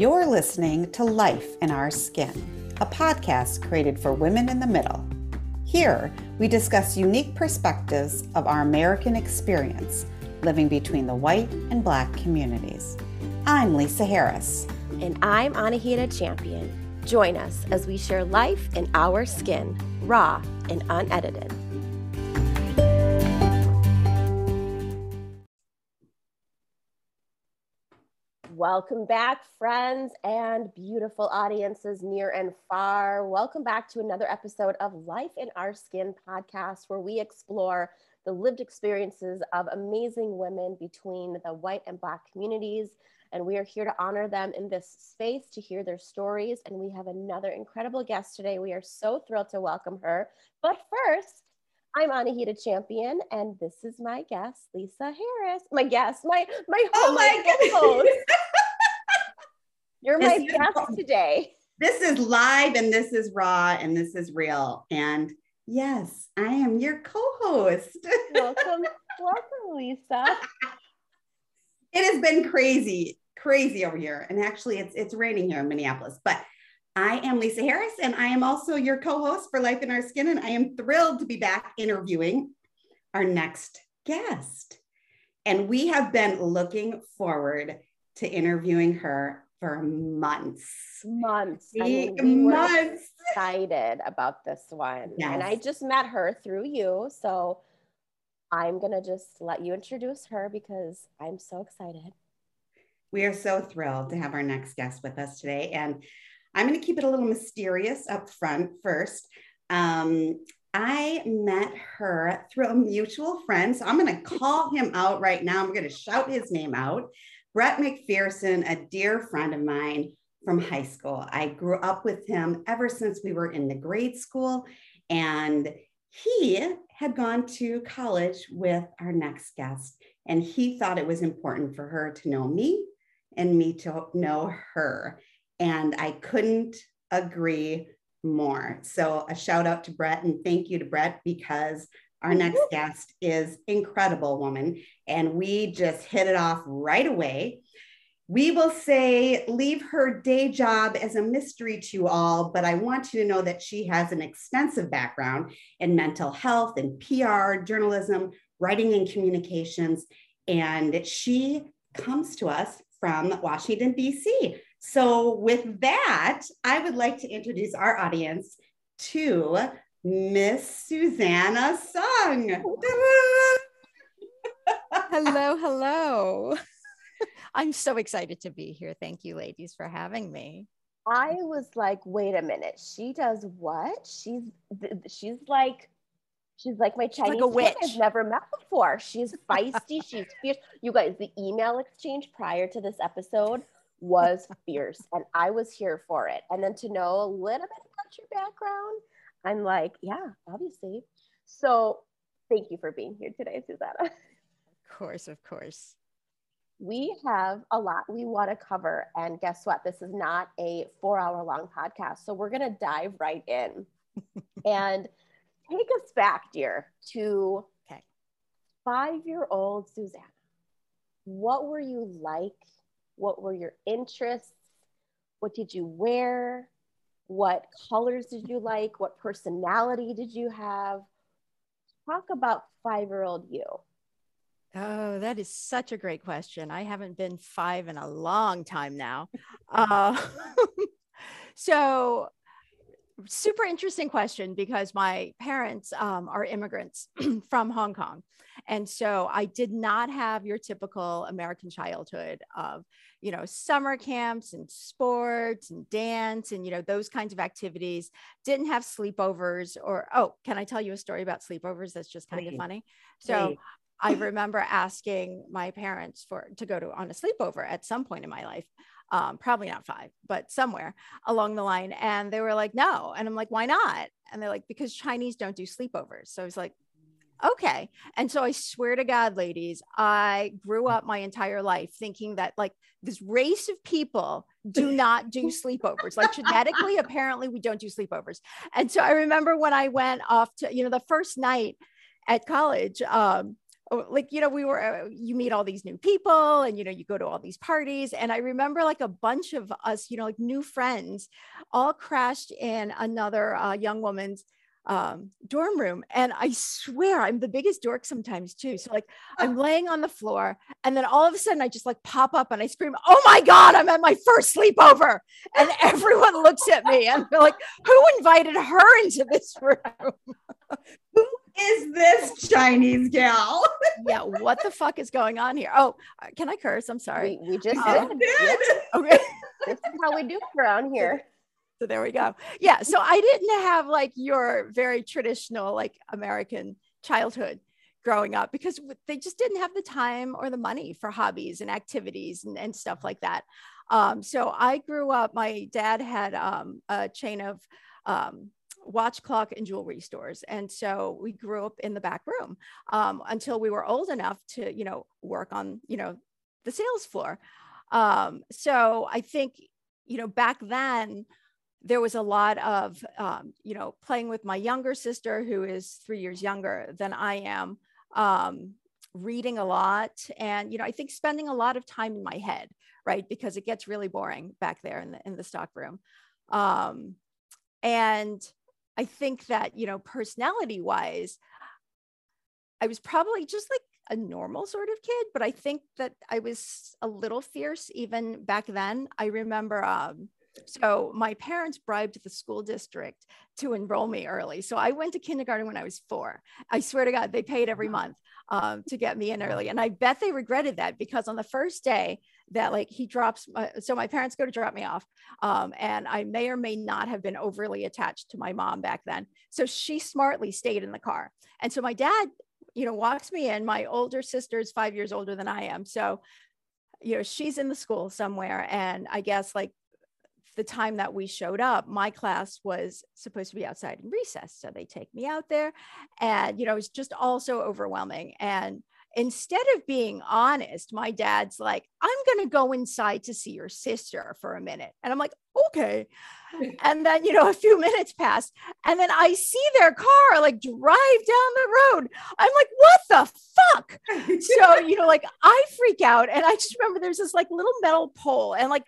You're listening to Life in Our Skin, a podcast created for women in the middle. Here, we discuss unique perspectives of our American experience living between the white and black communities. I'm Lisa Harris. And I'm Anahita Champion. Join us as we share life in our skin, raw and unedited. Welcome back, friends and beautiful audiences near and far. Welcome back to another episode of Life in Our Skin podcast, where we explore the lived experiences of amazing women between the white and Black communities. And we are here to honor them in this space to hear their stories. And we have another incredible guest today. We are so thrilled to welcome her. But first, I'm Anahita Champion, and this is my guest, Lisa Harris. My guest, my my, oh my, my host. You're my guest today. This is live and this is raw and this is real. And yes, I am your co-host. welcome, welcome, Lisa. It has been crazy, crazy over here. And actually it's it's raining here in Minneapolis, but I am Lisa Harris, and I am also your co host for Life in Our Skin. And I am thrilled to be back interviewing our next guest. And we have been looking forward to interviewing her for months. Months. I mean, we months. excited about this one. Yes. And I just met her through you. So I'm going to just let you introduce her because I'm so excited. We are so thrilled to have our next guest with us today. And I'm going to keep it a little mysterious up front first. Um, I met her through a mutual friend. So I'm going to call him out right now. I'm going to shout his name out. Brett McPherson, a dear friend of mine from high school. I grew up with him ever since we were in the grade school. And he had gone to college with our next guest. And he thought it was important for her to know me and me to know her. And I couldn't agree more. So a shout out to Brett and thank you to Brett because our mm-hmm. next guest is incredible woman and we just hit it off right away. We will say leave her day job as a mystery to all, but I want you to know that she has an extensive background in mental health and PR, journalism, writing and communications and she comes to us from Washington D.C. So, with that, I would like to introduce our audience to Miss Susanna Sung. hello, hello. I'm so excited to be here. Thank you, ladies, for having me. I was like, wait a minute. She does what? She's she's like she's like my Chinese like witch. I've never met before. She's feisty. she's fierce. You guys, the email exchange prior to this episode was fierce and I was here for it. And then to know a little bit about your background, I'm like, yeah, obviously. So thank you for being here today, Susanna. Of course, of course. We have a lot we want to cover. And guess what? This is not a four hour long podcast. So we're going to dive right in and take us back, dear, to okay. five year old Susanna. What were you like what were your interests? What did you wear? What colors did you like? What personality did you have? Talk about five year old you. Oh, that is such a great question. I haven't been five in a long time now. Uh, so, super interesting question because my parents um, are immigrants from Hong Kong. And so I did not have your typical American childhood of, you know, summer camps and sports and dance and, you know, those kinds of activities. Didn't have sleepovers or, oh, can I tell you a story about sleepovers? That's just kind of funny. So I remember asking my parents for to go to on a sleepover at some point in my life. Um, probably not five, but somewhere along the line. And they were like, no. And I'm like, why not? And they're like, because Chinese don't do sleepovers. So I was like, okay. And so I swear to God, ladies, I grew up my entire life thinking that like this race of people do not do sleepovers. Like genetically, apparently, we don't do sleepovers. And so I remember when I went off to, you know, the first night at college, um, like you know we were uh, you meet all these new people and you know you go to all these parties and i remember like a bunch of us you know like new friends all crashed in another uh, young woman's um, dorm room. And I swear I'm the biggest dork sometimes too. So like I'm laying on the floor and then all of a sudden I just like pop up and I scream, Oh my God, I'm at my first sleepover. And everyone looks at me and they're like, who invited her into this room? who is this Chinese gal? yeah. What the fuck is going on here? Oh, uh, can I curse? I'm sorry. We, we just uh, did. did. Okay. this is how we do it around here. So there we go. Yeah. So I didn't have like your very traditional, like American childhood growing up because they just didn't have the time or the money for hobbies and activities and, and stuff like that. Um, so I grew up, my dad had um, a chain of um, watch clock and jewelry stores. And so we grew up in the back room um, until we were old enough to, you know, work on, you know, the sales floor. Um, so I think, you know, back then, there was a lot of um, you know playing with my younger sister who is three years younger than i am um, reading a lot and you know i think spending a lot of time in my head right because it gets really boring back there in the in the stock room um, and i think that you know personality wise i was probably just like a normal sort of kid but i think that i was a little fierce even back then i remember um, so my parents bribed the school district to enroll me early. So I went to kindergarten when I was four. I swear to God, they paid every month um, to get me in early. And I bet they regretted that because on the first day that like he drops, my, so my parents go to drop me off. Um, and I may or may not have been overly attached to my mom back then. So she smartly stayed in the car. And so my dad, you know, walks me in. My older sister is five years older than I am. So you know she's in the school somewhere and i guess like the time that we showed up, my class was supposed to be outside in recess. So they take me out there and, you know, it's just all so overwhelming. And instead of being honest, my dad's like, I'm going to go inside to see your sister for a minute. And I'm like, okay. And then, you know, a few minutes pass and then I see their car like drive down the road. I'm like, what the fuck? so, you know, like I freak out. And I just remember there's this like little metal pole and like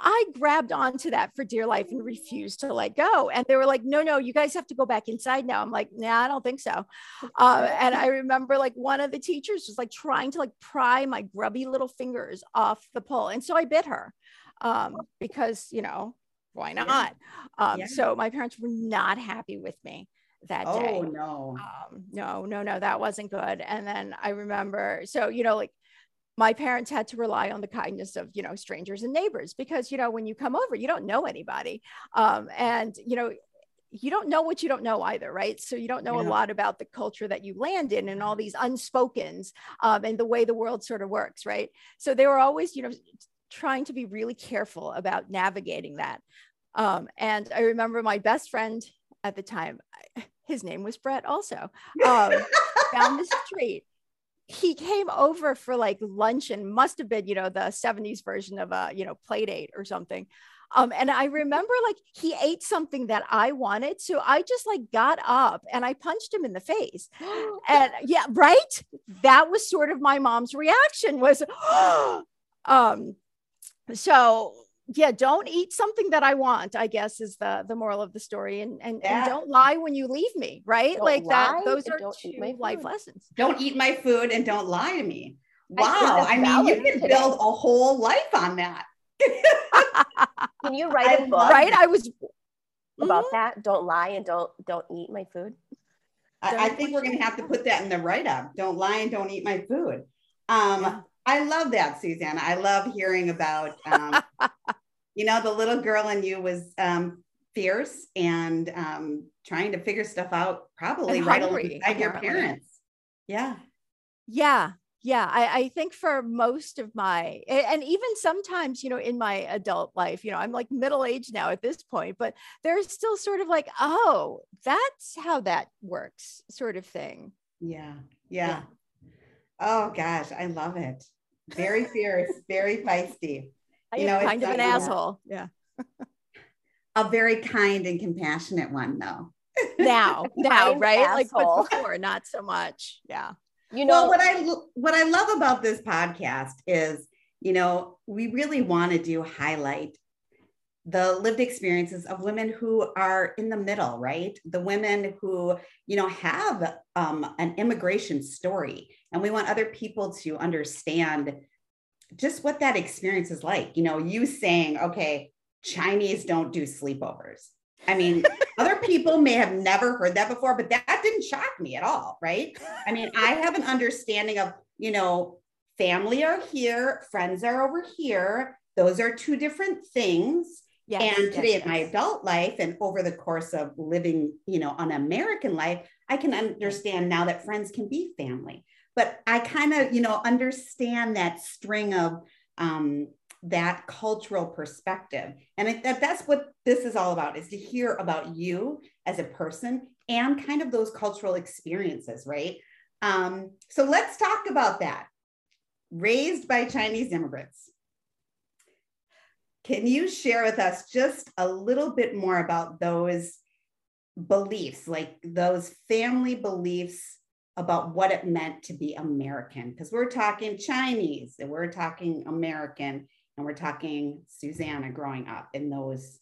I grabbed onto that for dear life and refused to let go. And they were like, no, no, you guys have to go back inside now. I'm like, nah, I don't think so. Uh, and I remember like one of the teachers was like trying to like pry my grubby little fingers off the pole. And so I bit her um, because, you know, why not? Yeah. Um, yeah. So my parents were not happy with me that oh, day. Oh no. Um, no, no, no, that wasn't good. And then I remember, so, you know, like my parents had to rely on the kindness of you know strangers and neighbors because you know when you come over you don't know anybody um, and you know you don't know what you don't know either right so you don't know yeah. a lot about the culture that you land in and all these unspokens um, and the way the world sort of works right so they were always you know trying to be really careful about navigating that um, and i remember my best friend at the time his name was brett also um, down the street he came over for like lunch and must have been, you know, the 70s version of a, you know, play date or something. Um, and I remember like he ate something that I wanted. So I just like got up and I punched him in the face. and yeah, right. That was sort of my mom's reaction was, um, so yeah don't eat something that i want i guess is the the moral of the story and and, yeah. and don't lie when you leave me right don't like that those are two life lessons don't eat my food and don't lie to me wow i, I mean you can today. build a whole life on that can you write a book right i was about mm-hmm. that don't lie and don't don't eat my food I, I think we're going to have to put that in the write up. Don't lie and don't eat my food. Um, yeah. I love that, Susanna. I love hearing about um, you know, the little girl in you was um, fierce and um, trying to figure stuff out, probably right alongside your parents. Yeah. Yeah. Yeah. I, I think for most of my, and even sometimes, you know, in my adult life, you know, I'm like middle age now at this point, but there's still sort of like, oh, that's how that works, sort of thing. Yeah. Yeah. yeah. Oh gosh, I love it. Very fierce, very feisty. I you know, kind of an asshole. Yeah. a very kind and compassionate one, though. now, now, right? Asshole. Like, but before, not so much. Yeah. You know well, what I what I love about this podcast is, you know, we really want to do highlight the lived experiences of women who are in the middle, right? The women who, you know, have um, an immigration story, and we want other people to understand just what that experience is like. You know, you saying, okay, Chinese don't do sleepovers. I mean, other people may have never heard that before, but that didn't shock me at all, right? I mean, I have an understanding of, you know, family are here, friends are over here. Those are two different things. Yes, and today yes, in my adult life and over the course of living, you know, an American life, I can understand now that friends can be family. But I kind of, you know, understand that string of um, that cultural perspective. And it, that, that's what this is all about is to hear about you as a person and kind of those cultural experiences, right? Um, so let's talk about that. Raised by Chinese immigrants. Can you share with us just a little bit more about those beliefs, like those family beliefs about what it meant to be American? Because we're talking Chinese and we're talking American and we're talking Susanna growing up in those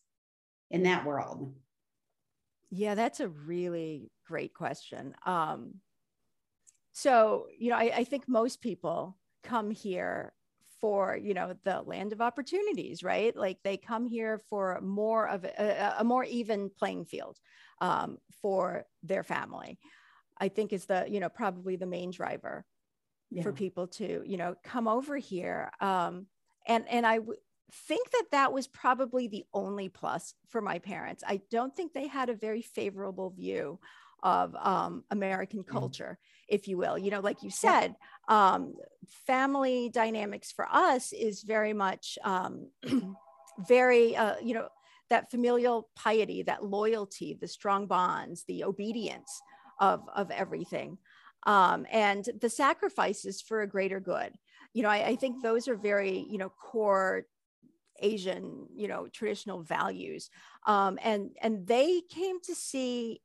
in that world. Yeah, that's a really great question. Um, so, you know, I, I think most people come here for you know the land of opportunities right like they come here for more of a, a more even playing field um, for their family i think is the you know probably the main driver yeah. for people to you know come over here um, and and I w- think that that was probably the only plus for my parents. I don't think they had a very favorable view of um, American mm-hmm. culture, if you will. You know, like you said, um, family dynamics for us is very much um, very, uh, you know, that familial piety, that loyalty, the strong bonds, the obedience of, of everything. Um, and the sacrifices for a greater good you know, I, I think those are very, you know, core Asian, you know, traditional values. Um, and and they came to see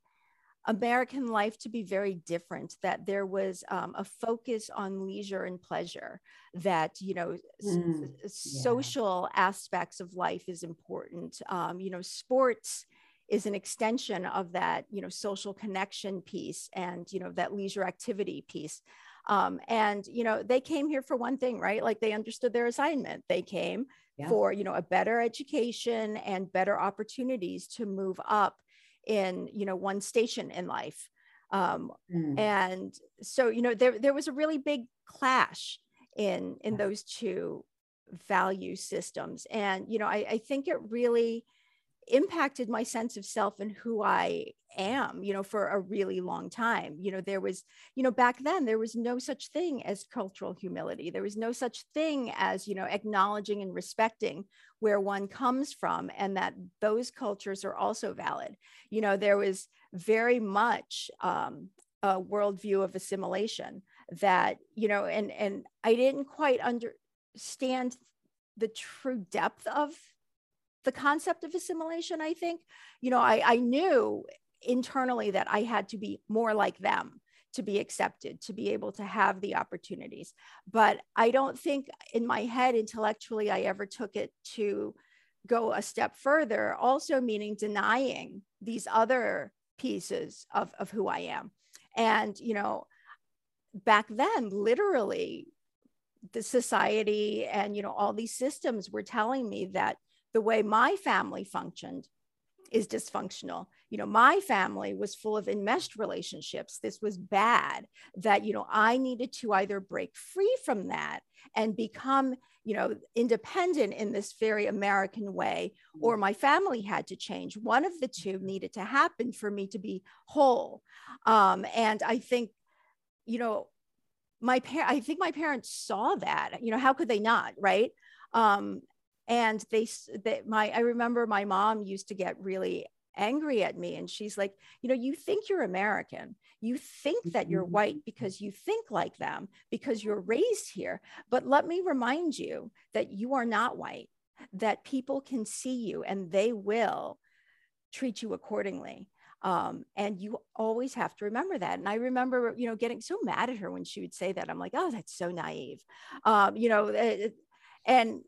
American life to be very different. That there was um, a focus on leisure and pleasure. That you know, mm, s- social aspects of life is important. Um, you know, sports is an extension of that you know social connection piece and you know that leisure activity piece um, and, you know, they came here for one thing, right? Like they understood their assignment. They came yeah. for, you know, a better education and better opportunities to move up in, you know, one station in life. Um, mm. And so, you know, there, there was a really big clash in, in those two value systems. And, you know, I, I think it really, impacted my sense of self and who I am, you know, for a really long time. You know, there was, you know, back then there was no such thing as cultural humility. There was no such thing as, you know, acknowledging and respecting where one comes from and that those cultures are also valid. You know, there was very much um, a worldview of assimilation that, you know, and and I didn't quite understand the true depth of the concept of assimilation, I think, you know, I, I knew internally that I had to be more like them to be accepted, to be able to have the opportunities. But I don't think in my head intellectually I ever took it to go a step further, also meaning denying these other pieces of, of who I am. And, you know, back then, literally, the society and, you know, all these systems were telling me that the way my family functioned is dysfunctional. You know, my family was full of enmeshed relationships. This was bad, that, you know, I needed to either break free from that and become, you know, independent in this very American way, or my family had to change. One of the two needed to happen for me to be whole. Um, and I think, you know, my parent, I think my parents saw that, you know, how could they not, right? Um, and they, they my i remember my mom used to get really angry at me and she's like you know you think you're american you think that you're mm-hmm. white because you think like them because you're raised here but let me remind you that you are not white that people can see you and they will treat you accordingly Um, and you always have to remember that. And I remember, you know, getting so mad at her when she would say that. I'm like, oh, that's so naive. Um, you know, it, and,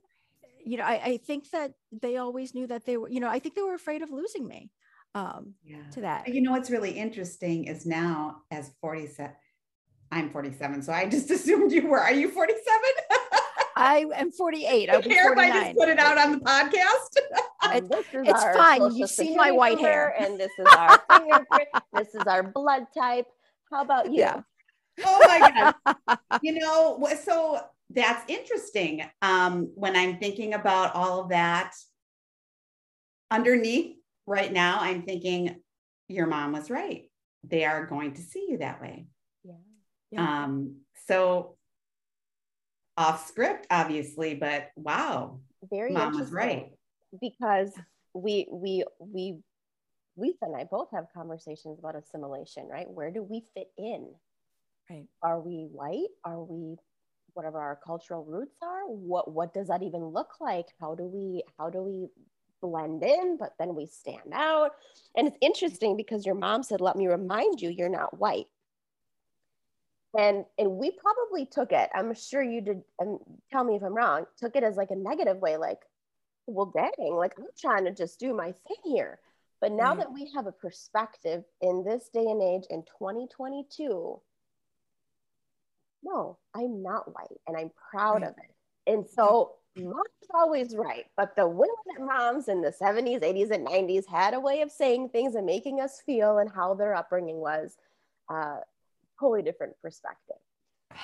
you know, I, I, think that they always knew that they were, you know, I think they were afraid of losing me um, yeah. to that. You know, what's really interesting is now as 47, I'm 47, so I just assumed you were. Are you 47? I am 48. I care if I just put it out on the podcast? It's fine. You've seen my white hair. And this is our fingerprint. this is our blood type. How about you? Yeah. Oh my God. you know, so that's interesting. Um, when I'm thinking about all of that underneath right now, I'm thinking your mom was right. They are going to see you that way. Yeah. yeah. Um, so off script, obviously, but wow, very mom was right because we we we Lisa and I both have conversations about assimilation, right? Where do we fit in? Right. Are we white? Are we whatever our cultural roots are? What what does that even look like? How do we how do we blend in, but then we stand out? And it's interesting because your mom said, "Let me remind you, you're not white." and and we probably took it i'm sure you did and tell me if i'm wrong took it as like a negative way like well dang like i'm trying to just do my thing here but now mm. that we have a perspective in this day and age in 2022 no i'm not white and i'm proud right. of it and so mom's always right but the women that moms in the 70s 80s and 90s had a way of saying things and making us feel and how their upbringing was uh, totally different perspective.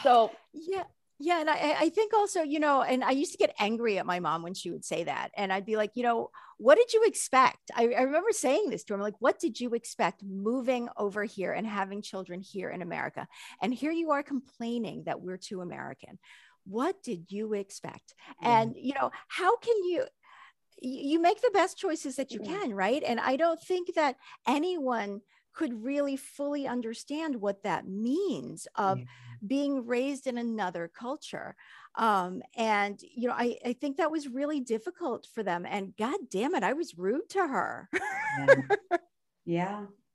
So yeah. Yeah. And I, I think also, you know, and I used to get angry at my mom when she would say that. And I'd be like, you know, what did you expect? I, I remember saying this to him, like, what did you expect moving over here and having children here in America? And here you are complaining that we're too American. What did you expect? Yeah. And, you know, how can you, you make the best choices that you can, right? And I don't think that anyone could really fully understand what that means of. Being raised in another culture um, and you know I, I think that was really difficult for them and god damn it i was rude to her yeah,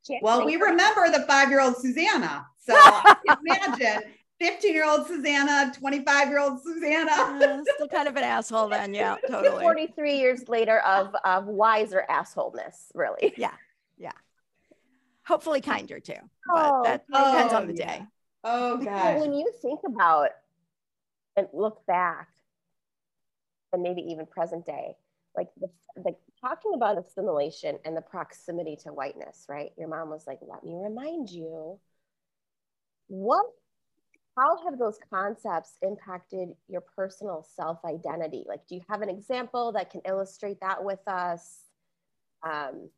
yeah. well we remember the five-year-old susanna so imagine 15 year old Susanna, 25 year old Susanna. uh, still kind of an asshole then. Yeah, totally. 43 years later of, of wiser assholeness, really. Yeah. Yeah hopefully kinder too. But oh, that depends oh, on the yeah. day. Oh gosh. When you think about and look back, and maybe even present day, like the like talking about assimilation and the proximity to whiteness, right? Your mom was like, "Let me remind you." What? How have those concepts impacted your personal self identity? Like, do you have an example that can illustrate that with us? Um,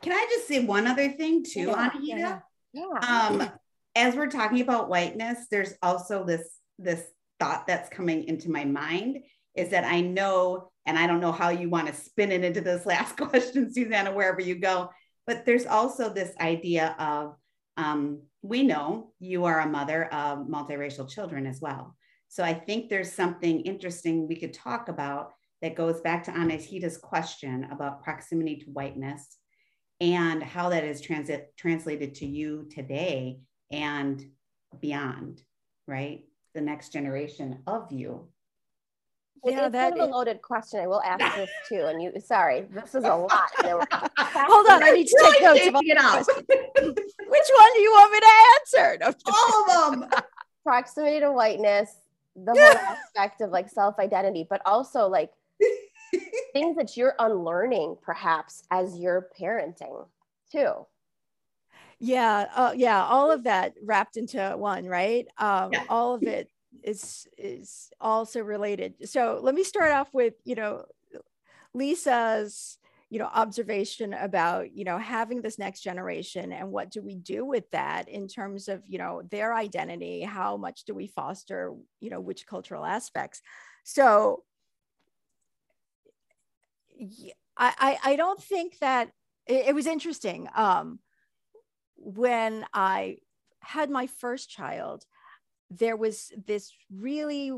can I just say one other thing too, yeah, Anahita? Yeah. yeah. Um, as we're talking about whiteness, there's also this this thought that's coming into my mind is that I know, and I don't know how you want to spin it into this last question, Susanna, wherever you go, but there's also this idea of um, we know you are a mother of multiracial children as well. So I think there's something interesting we could talk about that goes back to Anahita's question about proximity to whiteness and how that is transit translated to you today and beyond, right? The next generation of you. Yeah, it's kind of a loaded question. I will ask this too. And you, sorry, this is a lot. Hold on, I need to take notes about it out. Which one do you want me to answer? No, All of them. Proximity to whiteness, the whole aspect of like self identity, but also like things that you're unlearning perhaps as you're parenting too yeah uh, yeah all of that wrapped into one right um, yeah. all of it is is also related so let me start off with you know lisa's you know observation about you know having this next generation and what do we do with that in terms of you know their identity how much do we foster you know which cultural aspects so I, I, don't think that it, it was interesting. Um, when I had my first child, there was this really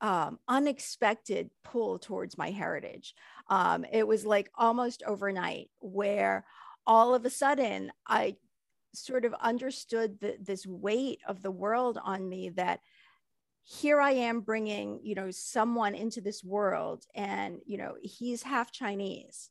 um, unexpected pull towards my heritage. Um, it was like almost overnight where all of a sudden I sort of understood the, this weight of the world on me that here I am bringing, you know, someone into this world and, you know, he's half Chinese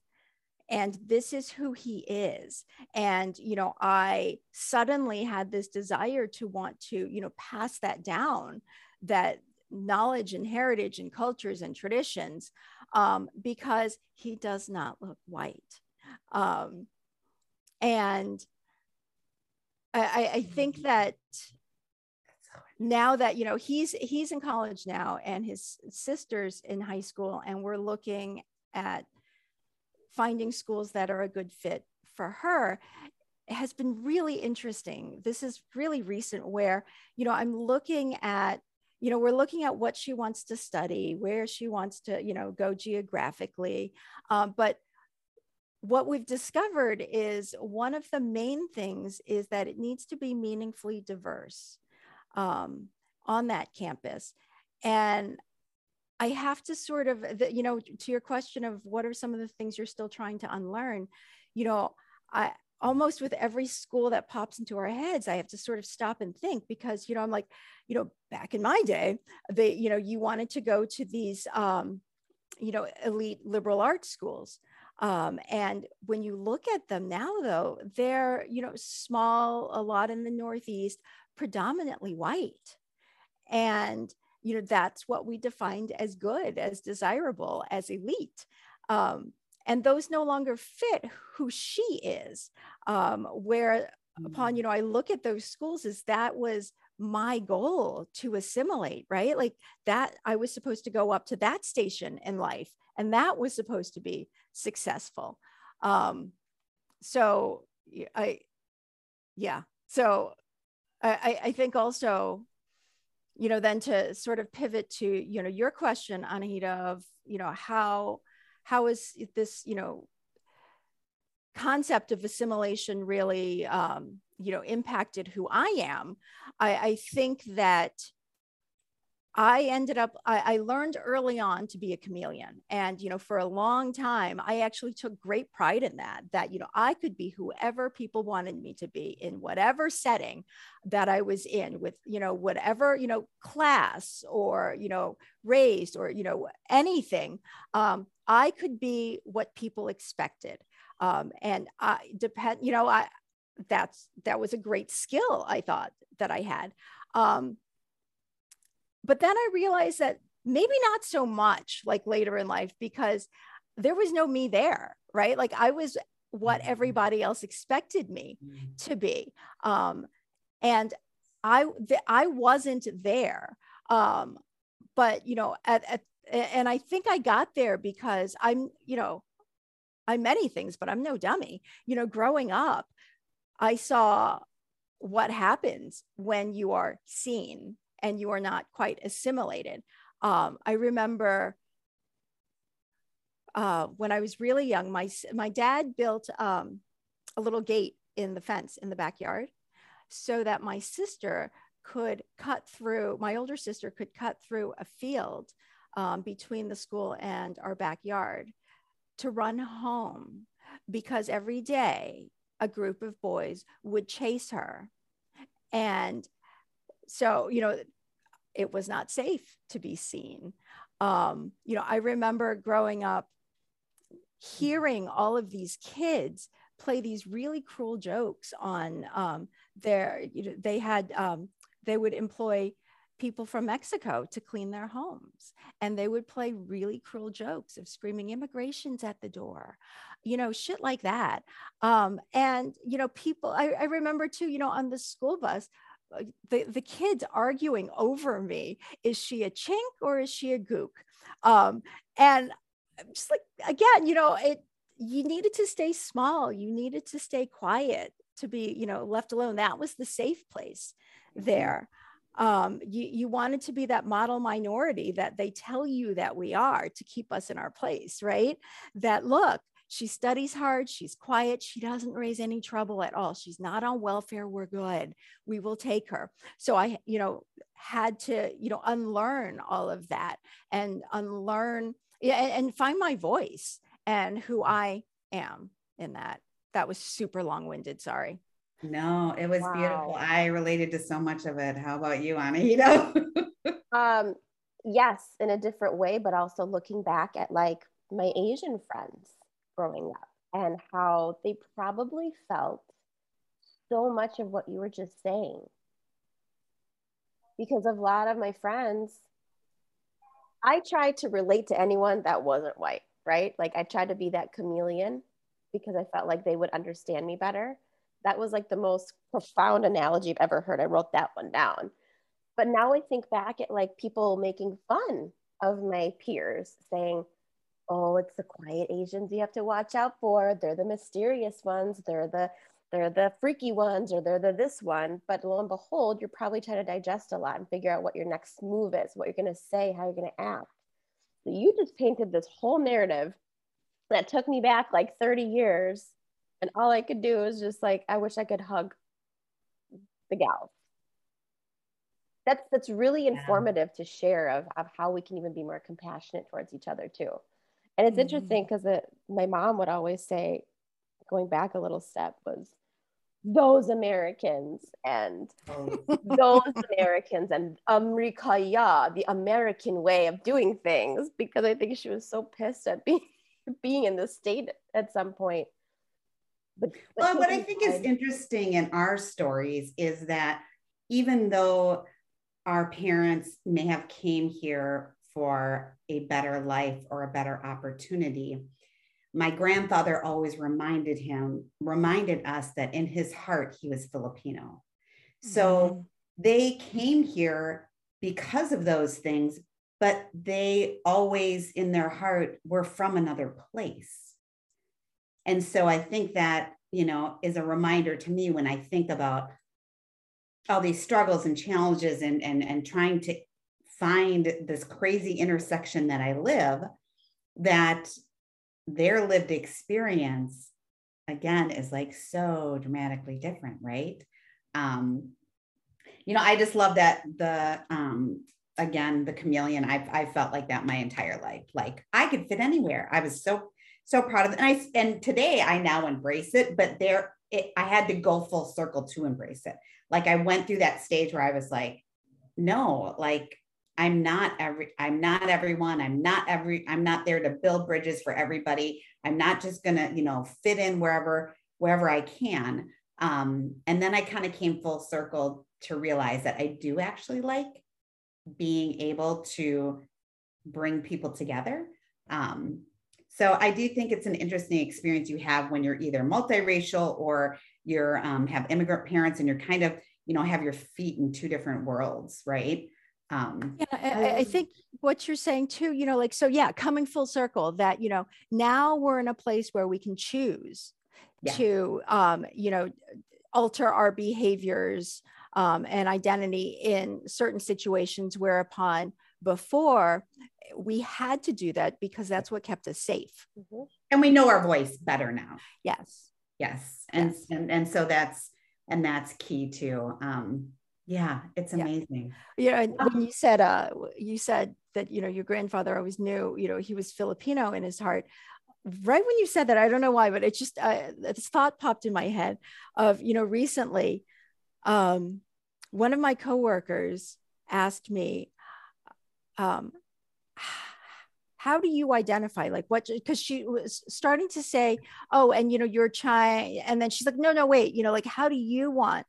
and this is who he is. And, you know, I suddenly had this desire to want to, you know, pass that down that knowledge and heritage and cultures and traditions um, because he does not look white. Um, and I, I think that now that you know he's he's in college now and his sister's in high school and we're looking at finding schools that are a good fit for her has been really interesting this is really recent where you know i'm looking at you know we're looking at what she wants to study where she wants to you know go geographically um, but what we've discovered is one of the main things is that it needs to be meaningfully diverse um, on that campus. And I have to sort of, you know, to your question of what are some of the things you're still trying to unlearn, you know, I almost with every school that pops into our heads, I have to sort of stop and think because, you know, I'm like, you know, back in my day, they, you know, you wanted to go to these, um, you know, elite liberal arts schools. Um, and when you look at them now, though, they're, you know, small, a lot in the Northeast, predominantly white. And, you know, that's what we defined as good, as desirable, as elite. Um, and those no longer fit who she is. Um, where upon, mm. you know, I look at those schools as that was my goal to assimilate, right? Like that, I was supposed to go up to that station in life, and that was supposed to be successful. Um, so I, yeah. So I, I think also, you know, then to sort of pivot to, you know, your question, Anahita, of, you know, how, how is this, you know, concept of assimilation really, um, you know, impacted who I am? I, I think that I ended up, I, I, learned early on to be a chameleon. And, you know, for a long time, I actually took great pride in that, that, you know, I could be whoever people wanted me to be in whatever setting that I was in with, you know, whatever, you know, class or, you know, raised or, you know, anything. Um, I could be what people expected. Um, and I depend, you know, I, that's, that was a great skill I thought that I had. Um, but then I realized that maybe not so much like later in life because there was no me there, right? Like I was what mm-hmm. everybody else expected me mm-hmm. to be. Um, and I, th- I wasn't there. Um, but you know, at, at, and I think I got there because I'm, you know, I'm many things, but I'm no dummy. You know, growing up, I saw what happens when you are seen and you are not quite assimilated. Um, I remember uh, when I was really young, my, my dad built um, a little gate in the fence in the backyard so that my sister could cut through, my older sister could cut through a field um, between the school and our backyard to run home because every day a group of boys would chase her. And so, you know, it was not safe to be seen. Um, you know, I remember growing up hearing all of these kids play these really cruel jokes on um, their, you know, they had, um, they would employ people from Mexico to clean their homes. And they would play really cruel jokes of screaming immigrations at the door, you know, shit like that. Um, and, you know, people, I, I remember too, you know, on the school bus, the, the kids arguing over me is she a chink or is she a gook? Um, and I'm just like again you know it you needed to stay small. You needed to stay quiet to be you know left alone. That was the safe place mm-hmm. there. Um, you, you wanted to be that model minority that they tell you that we are to keep us in our place right? That look she studies hard. She's quiet. She doesn't raise any trouble at all. She's not on welfare. We're good. We will take her. So I, you know, had to, you know, unlearn all of that and unlearn and, and find my voice and who I am in that that was super long-winded. Sorry. No, it was wow. beautiful. I related to so much of it. How about you, Anahita? um, yes, in a different way, but also looking back at like my Asian friends growing up and how they probably felt so much of what you were just saying. Because of a lot of my friends, I tried to relate to anyone that wasn't white, right? Like I tried to be that chameleon because I felt like they would understand me better. That was like the most profound analogy I've ever heard. I wrote that one down. But now I think back at like people making fun of my peers saying, oh, it's the quiet Asians you have to watch out for. They're the mysterious ones. They're the they're the freaky ones or they're the this one. But lo and behold, you're probably trying to digest a lot and figure out what your next move is, what you're going to say, how you're going to act. So you just painted this whole narrative that took me back like 30 years. And all I could do was just like, I wish I could hug the gals. That's that's really informative to share of, of how we can even be more compassionate towards each other too. And it's mm-hmm. interesting because my mom would always say, going back a little step, was those Americans and oh. those Americans and America, the American way of doing things, because I think she was so pissed at being being in the state at some point. But, but well, what I think is interesting in our stories is that even though our parents may have came here for a better life or a better opportunity. My grandfather always reminded him, reminded us that in his heart, he was Filipino. So mm-hmm. they came here because of those things, but they always in their heart were from another place. And so I think that, you know, is a reminder to me when I think about all these struggles and challenges and, and, and trying to find this crazy intersection that I live, that their lived experience again is like so dramatically different, right? Um, you know, I just love that the um again the chameleon. I I felt like that my entire life. Like I could fit anywhere. I was so so proud of it. And I and today I now embrace it, but there it, I had to go full circle to embrace it. Like I went through that stage where I was like, no, like I'm not every I'm not everyone. I'm not every I'm not there to build bridges for everybody. I'm not just gonna, you know, fit in wherever wherever I can. Um, and then I kind of came full circle to realize that I do actually like being able to bring people together. Um, so I do think it's an interesting experience you have when you're either multiracial or you're um, have immigrant parents and you're kind of you know have your feet in two different worlds, right? Um yeah I, I, think what you're saying too you know like so yeah coming full circle that you know now we're in a place where we can choose yeah. to um you know alter our behaviors um, and identity in certain situations whereupon before we had to do that because that's what kept us safe mm-hmm. and we know our voice better now yes yes and yes. and and so that's and that's key too um yeah, it's amazing. Yeah. You know, when you said uh you said that you know your grandfather always knew, you know, he was Filipino in his heart. Right when you said that, I don't know why, but it just uh, this thought popped in my head of, you know, recently um one of my coworkers asked me um how do you identify like what because she was starting to say oh and you know you're Chai and then she's like no no wait you know like how do you want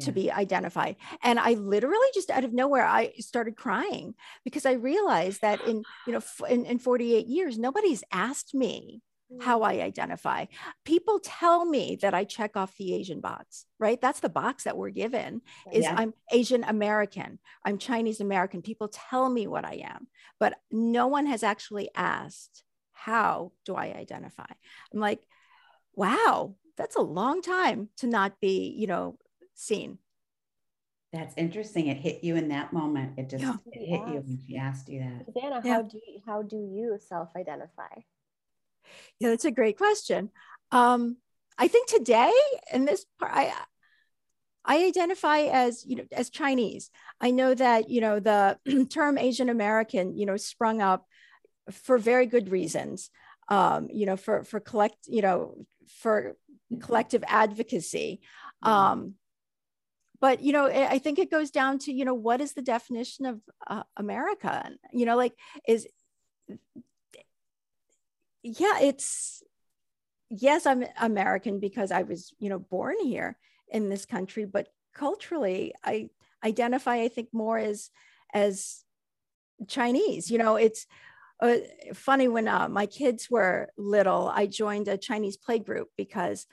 to be identified. And I literally just out of nowhere, I started crying because I realized that in, you know, in, in 48 years, nobody's asked me how I mm. identify. People tell me that I check off the Asian box, right? That's the box that we're given is yeah. I'm Asian American, I'm Chinese American. People tell me what I am, but no one has actually asked, how do I identify? I'm like, wow, that's a long time to not be, you know, seen. That's interesting. It hit you in that moment. It just yeah. it hit you when she asked you that. Susanna, yeah. how do you, how do you self-identify? Yeah, that's a great question. Um, I think today in this part, I I identify as you know as Chinese. I know that you know the term Asian American you know sprung up for very good reasons. Um, you know for for collect you know for collective advocacy. Um, but you know, I think it goes down to you know what is the definition of uh, America? You know, like is yeah, it's yes, I'm American because I was you know born here in this country, but culturally, I identify I think more as as Chinese. You know, it's uh, funny when uh, my kids were little, I joined a Chinese play group because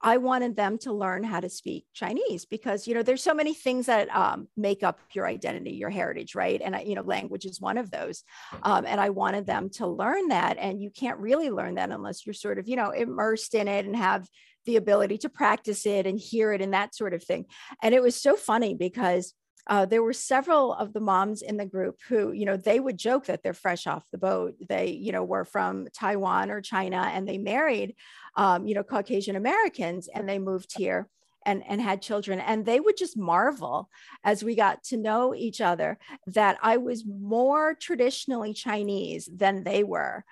I wanted them to learn how to speak Chinese because you know there's so many things that um, make up your identity, your heritage, right? And you know language is one of those. Um, and I wanted them to learn that, and you can't really learn that unless you're sort of you know immersed in it and have the ability to practice it and hear it and that sort of thing. And it was so funny because uh, there were several of the moms in the group who, you know, they would joke that they're fresh off the boat. They, you know, were from Taiwan or China and they married, um, you know, Caucasian Americans and they moved here and, and had children. And they would just marvel as we got to know each other that I was more traditionally Chinese than they were.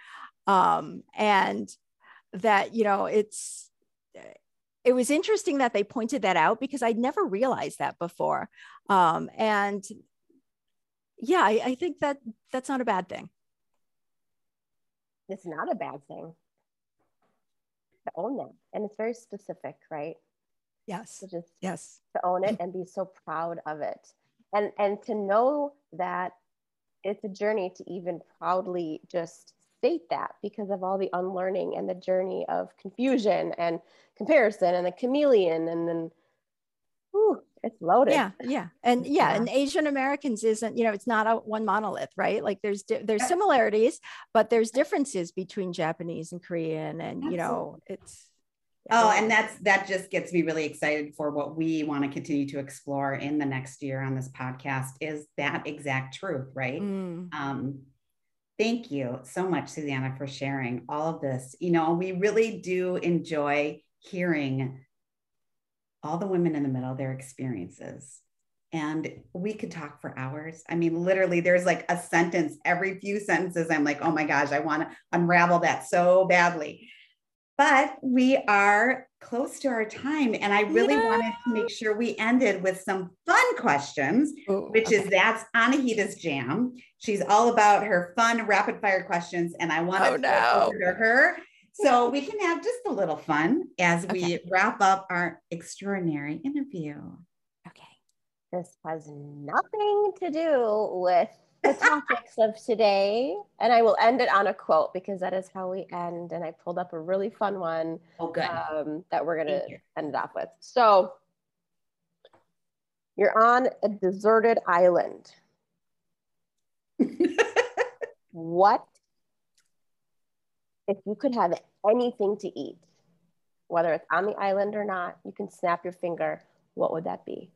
Um, and that, you know, it's, it was interesting that they pointed that out because I'd never realized that before. Um, and yeah, I, I think that that's not a bad thing. It's not a bad thing to own that. And it's very specific, right? Yes. To just yes. To own it and be so proud of it. And and to know that it's a journey to even proudly just state that because of all the unlearning and the journey of confusion and comparison and the chameleon and then whew, it's loaded yeah yeah and yeah, yeah, and asian americans isn't you know it's not a one monolith right like there's there's similarities but there's differences between japanese and korean and Absolutely. you know it's Oh, and that's that just gets me really excited for what we want to continue to explore in the next year on this podcast is that exact truth, right? Mm. Um, Thank you so much, Susanna, for sharing all of this. You know, we really do enjoy hearing all the women in the middle, their experiences. And we could talk for hours. I mean, literally, there's like a sentence every few sentences. I'm like, oh my gosh, I want to unravel that so badly. But we are close to our time. And I really yeah. wanted to make sure we ended with some fun questions, Ooh, which okay. is that's Anahita's jam. She's all about her fun rapid fire questions. And I want oh, to no. over to her so we can have just a little fun as okay. we wrap up our extraordinary interview. Okay. This has nothing to do with the topics of today. And I will end it on a quote because that is how we end. And I pulled up a really fun one oh, good. Um, that we're going to end it off with. So you're on a deserted island. what if you could have anything to eat, whether it's on the island or not, you can snap your finger, what would that be?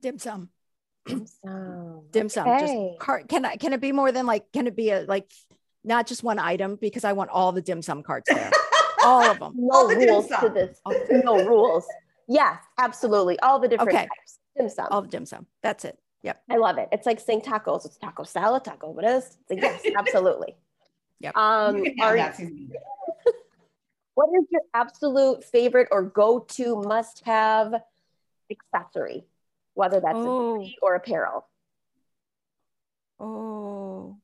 Dim sum dim sum. Dim sum. Okay. Just. Can I? Can it be more than like? Can it be a like? Not just one item because I want all the dim sum carts there. all of them. No rules to this. no rules. Yes, absolutely. All the different okay. types. Dim sum. All the dim sum. That's it. Yep. I love it. It's like saying tacos. It's taco salad, taco what is? It's like, yes, absolutely. Yep. Um, are, what is your absolute favorite or go-to must-have accessory? whether that's oh. or apparel. Oh,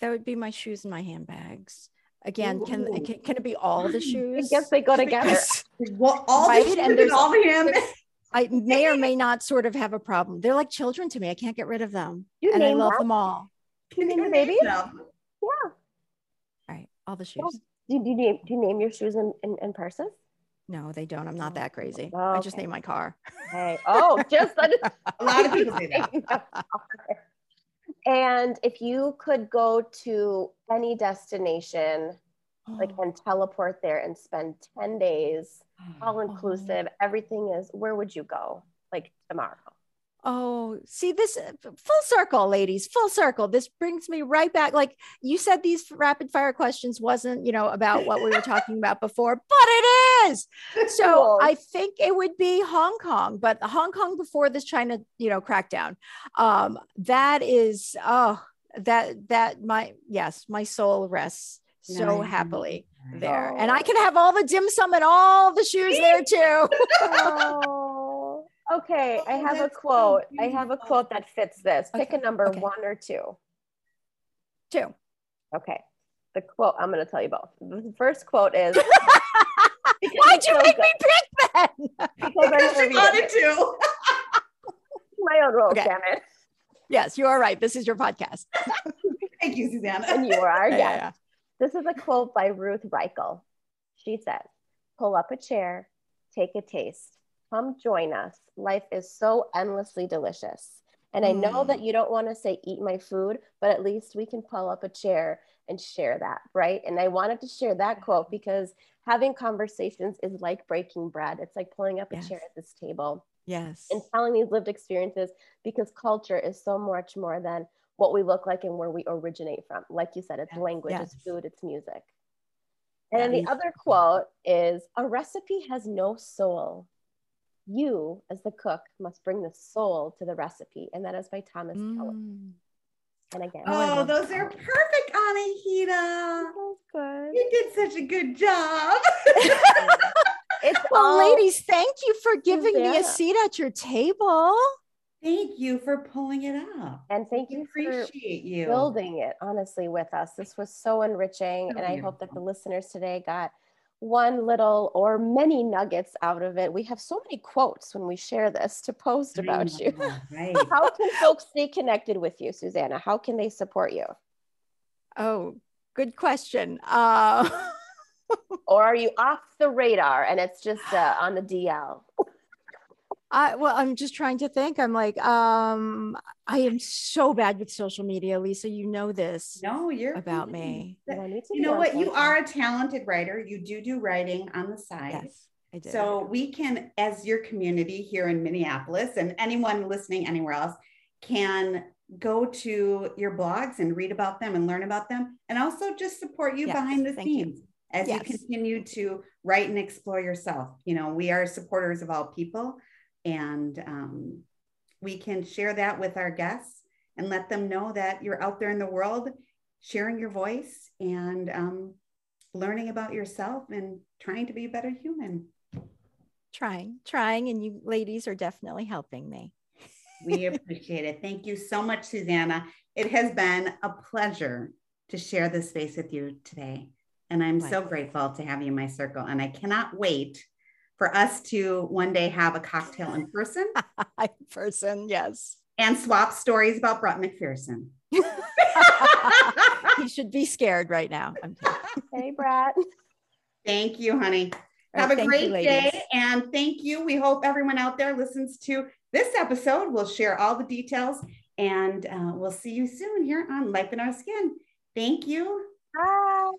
that would be my shoes and my handbags. Again, can, can, can it be all the shoes? I guess they go together. well, all right? the and there's all the handbags. I may or may not sort of have a problem. They're like children to me. I can't get rid of them. You and I love them, them all. Can you name your baby? Yeah. All. All the shoes. Do, do, you name, do you name your shoes and, and, and purses? No, they don't. I'm not that crazy. Oh, okay. I just name my car. Hey, oh, just a lot of people say that. and if you could go to any destination, oh. like and teleport there and spend 10 days, oh, all oh, inclusive, oh. everything is, where would you go? Like tomorrow? Oh, see this uh, full circle, ladies, full circle. This brings me right back. Like you said, these rapid fire questions wasn't, you know, about what we were talking about before, but it is. So I think it would be Hong Kong, but Hong Kong before this China, you know, crackdown. Um, that is, oh, that that my yes, my soul rests so Nice. happily there. And I can have all the dim sum and all the shoes there too. oh, okay. Oh, I Oh, have a that's so quote. I have a quote that fits this. Pick Okay, a number okay. one or two. Two. Okay. The quote, I'm going to tell you both. The first quote is Why'd you so make good. me pick then? Because I'm Because gonna she read wanted it. to. my own rules, Okay. damn it. yes, you are right. This is your podcast. Thank you, Susanna. And you are our Yeah, yeah, yeah. This is a quote by Ruth Reichl. She said, Pull up a chair, take a taste, come join us. Life is so endlessly delicious. And I know Mm. that you don't want to say eat my food, but at least we can pull up a chair and share that, right? And I wanted to share that quote because having conversations is like breaking bread. It's like pulling up a Yes. chair at this table Yes. and telling these lived experiences because culture is so much more than what we look like and where we originate from. Like you said, it's Yes. language, it's food, it's music. And then the other quote is a recipe has no soul. You, as the cook, must bring the soul to the recipe. And that is by Thomas Keller. Mm. And again, Oh, I Oh, love those that. are perfect, Anahita. that's good. You did such a good job. It's Well, all- ladies, thank you for giving me a seat at your table. Thank you for pulling it up. and thank We you for appreciate you. building it honestly with us. This was so enriching. So and I hope that the listeners today got one little or many nuggets out of it. We have so many quotes when we share this to post about you. Right. How can folks stay connected with you, Susanna? How can they support you? Oh, good question. Uh, Or are you off the radar and it's just uh, on the DL? I well, I'm just trying to think. I'm like, um, I am so bad with social media, Lisa. You know this No, you're about me. You don't need to You know what? You are a talented writer. You do do writing on the side. Yes, I did. So we can, as your community here in Minneapolis and anyone listening anywhere else, can go to your blogs and read about them and learn about them, and also just support you Yes, behind the thank you. scenes as Yes. you continue to write and explore yourself. You know, we are supporters of all people, and um, we can share that with our guests and let them know that you're out there in the world sharing your voice and um, learning about yourself and trying to be a better human. trying, trying, and you ladies are definitely helping me. We appreciate it. Thank you so much, Susanna. It has been a pleasure to share this space with you today. And I'm so grateful to have you in my circle. And I cannot wait for us to one day have a cocktail in person I person, yes. and swap stories about Brett McPherson. he should be scared right now. I'm. Hey, Brad. Thank you, honey. Have right, a thank you, great day. And thank you. We hope everyone out there listens to this episode. We'll share all the details and uh, we'll see you soon here on Life in Our Skin. Thank you. Bye.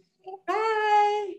Bye.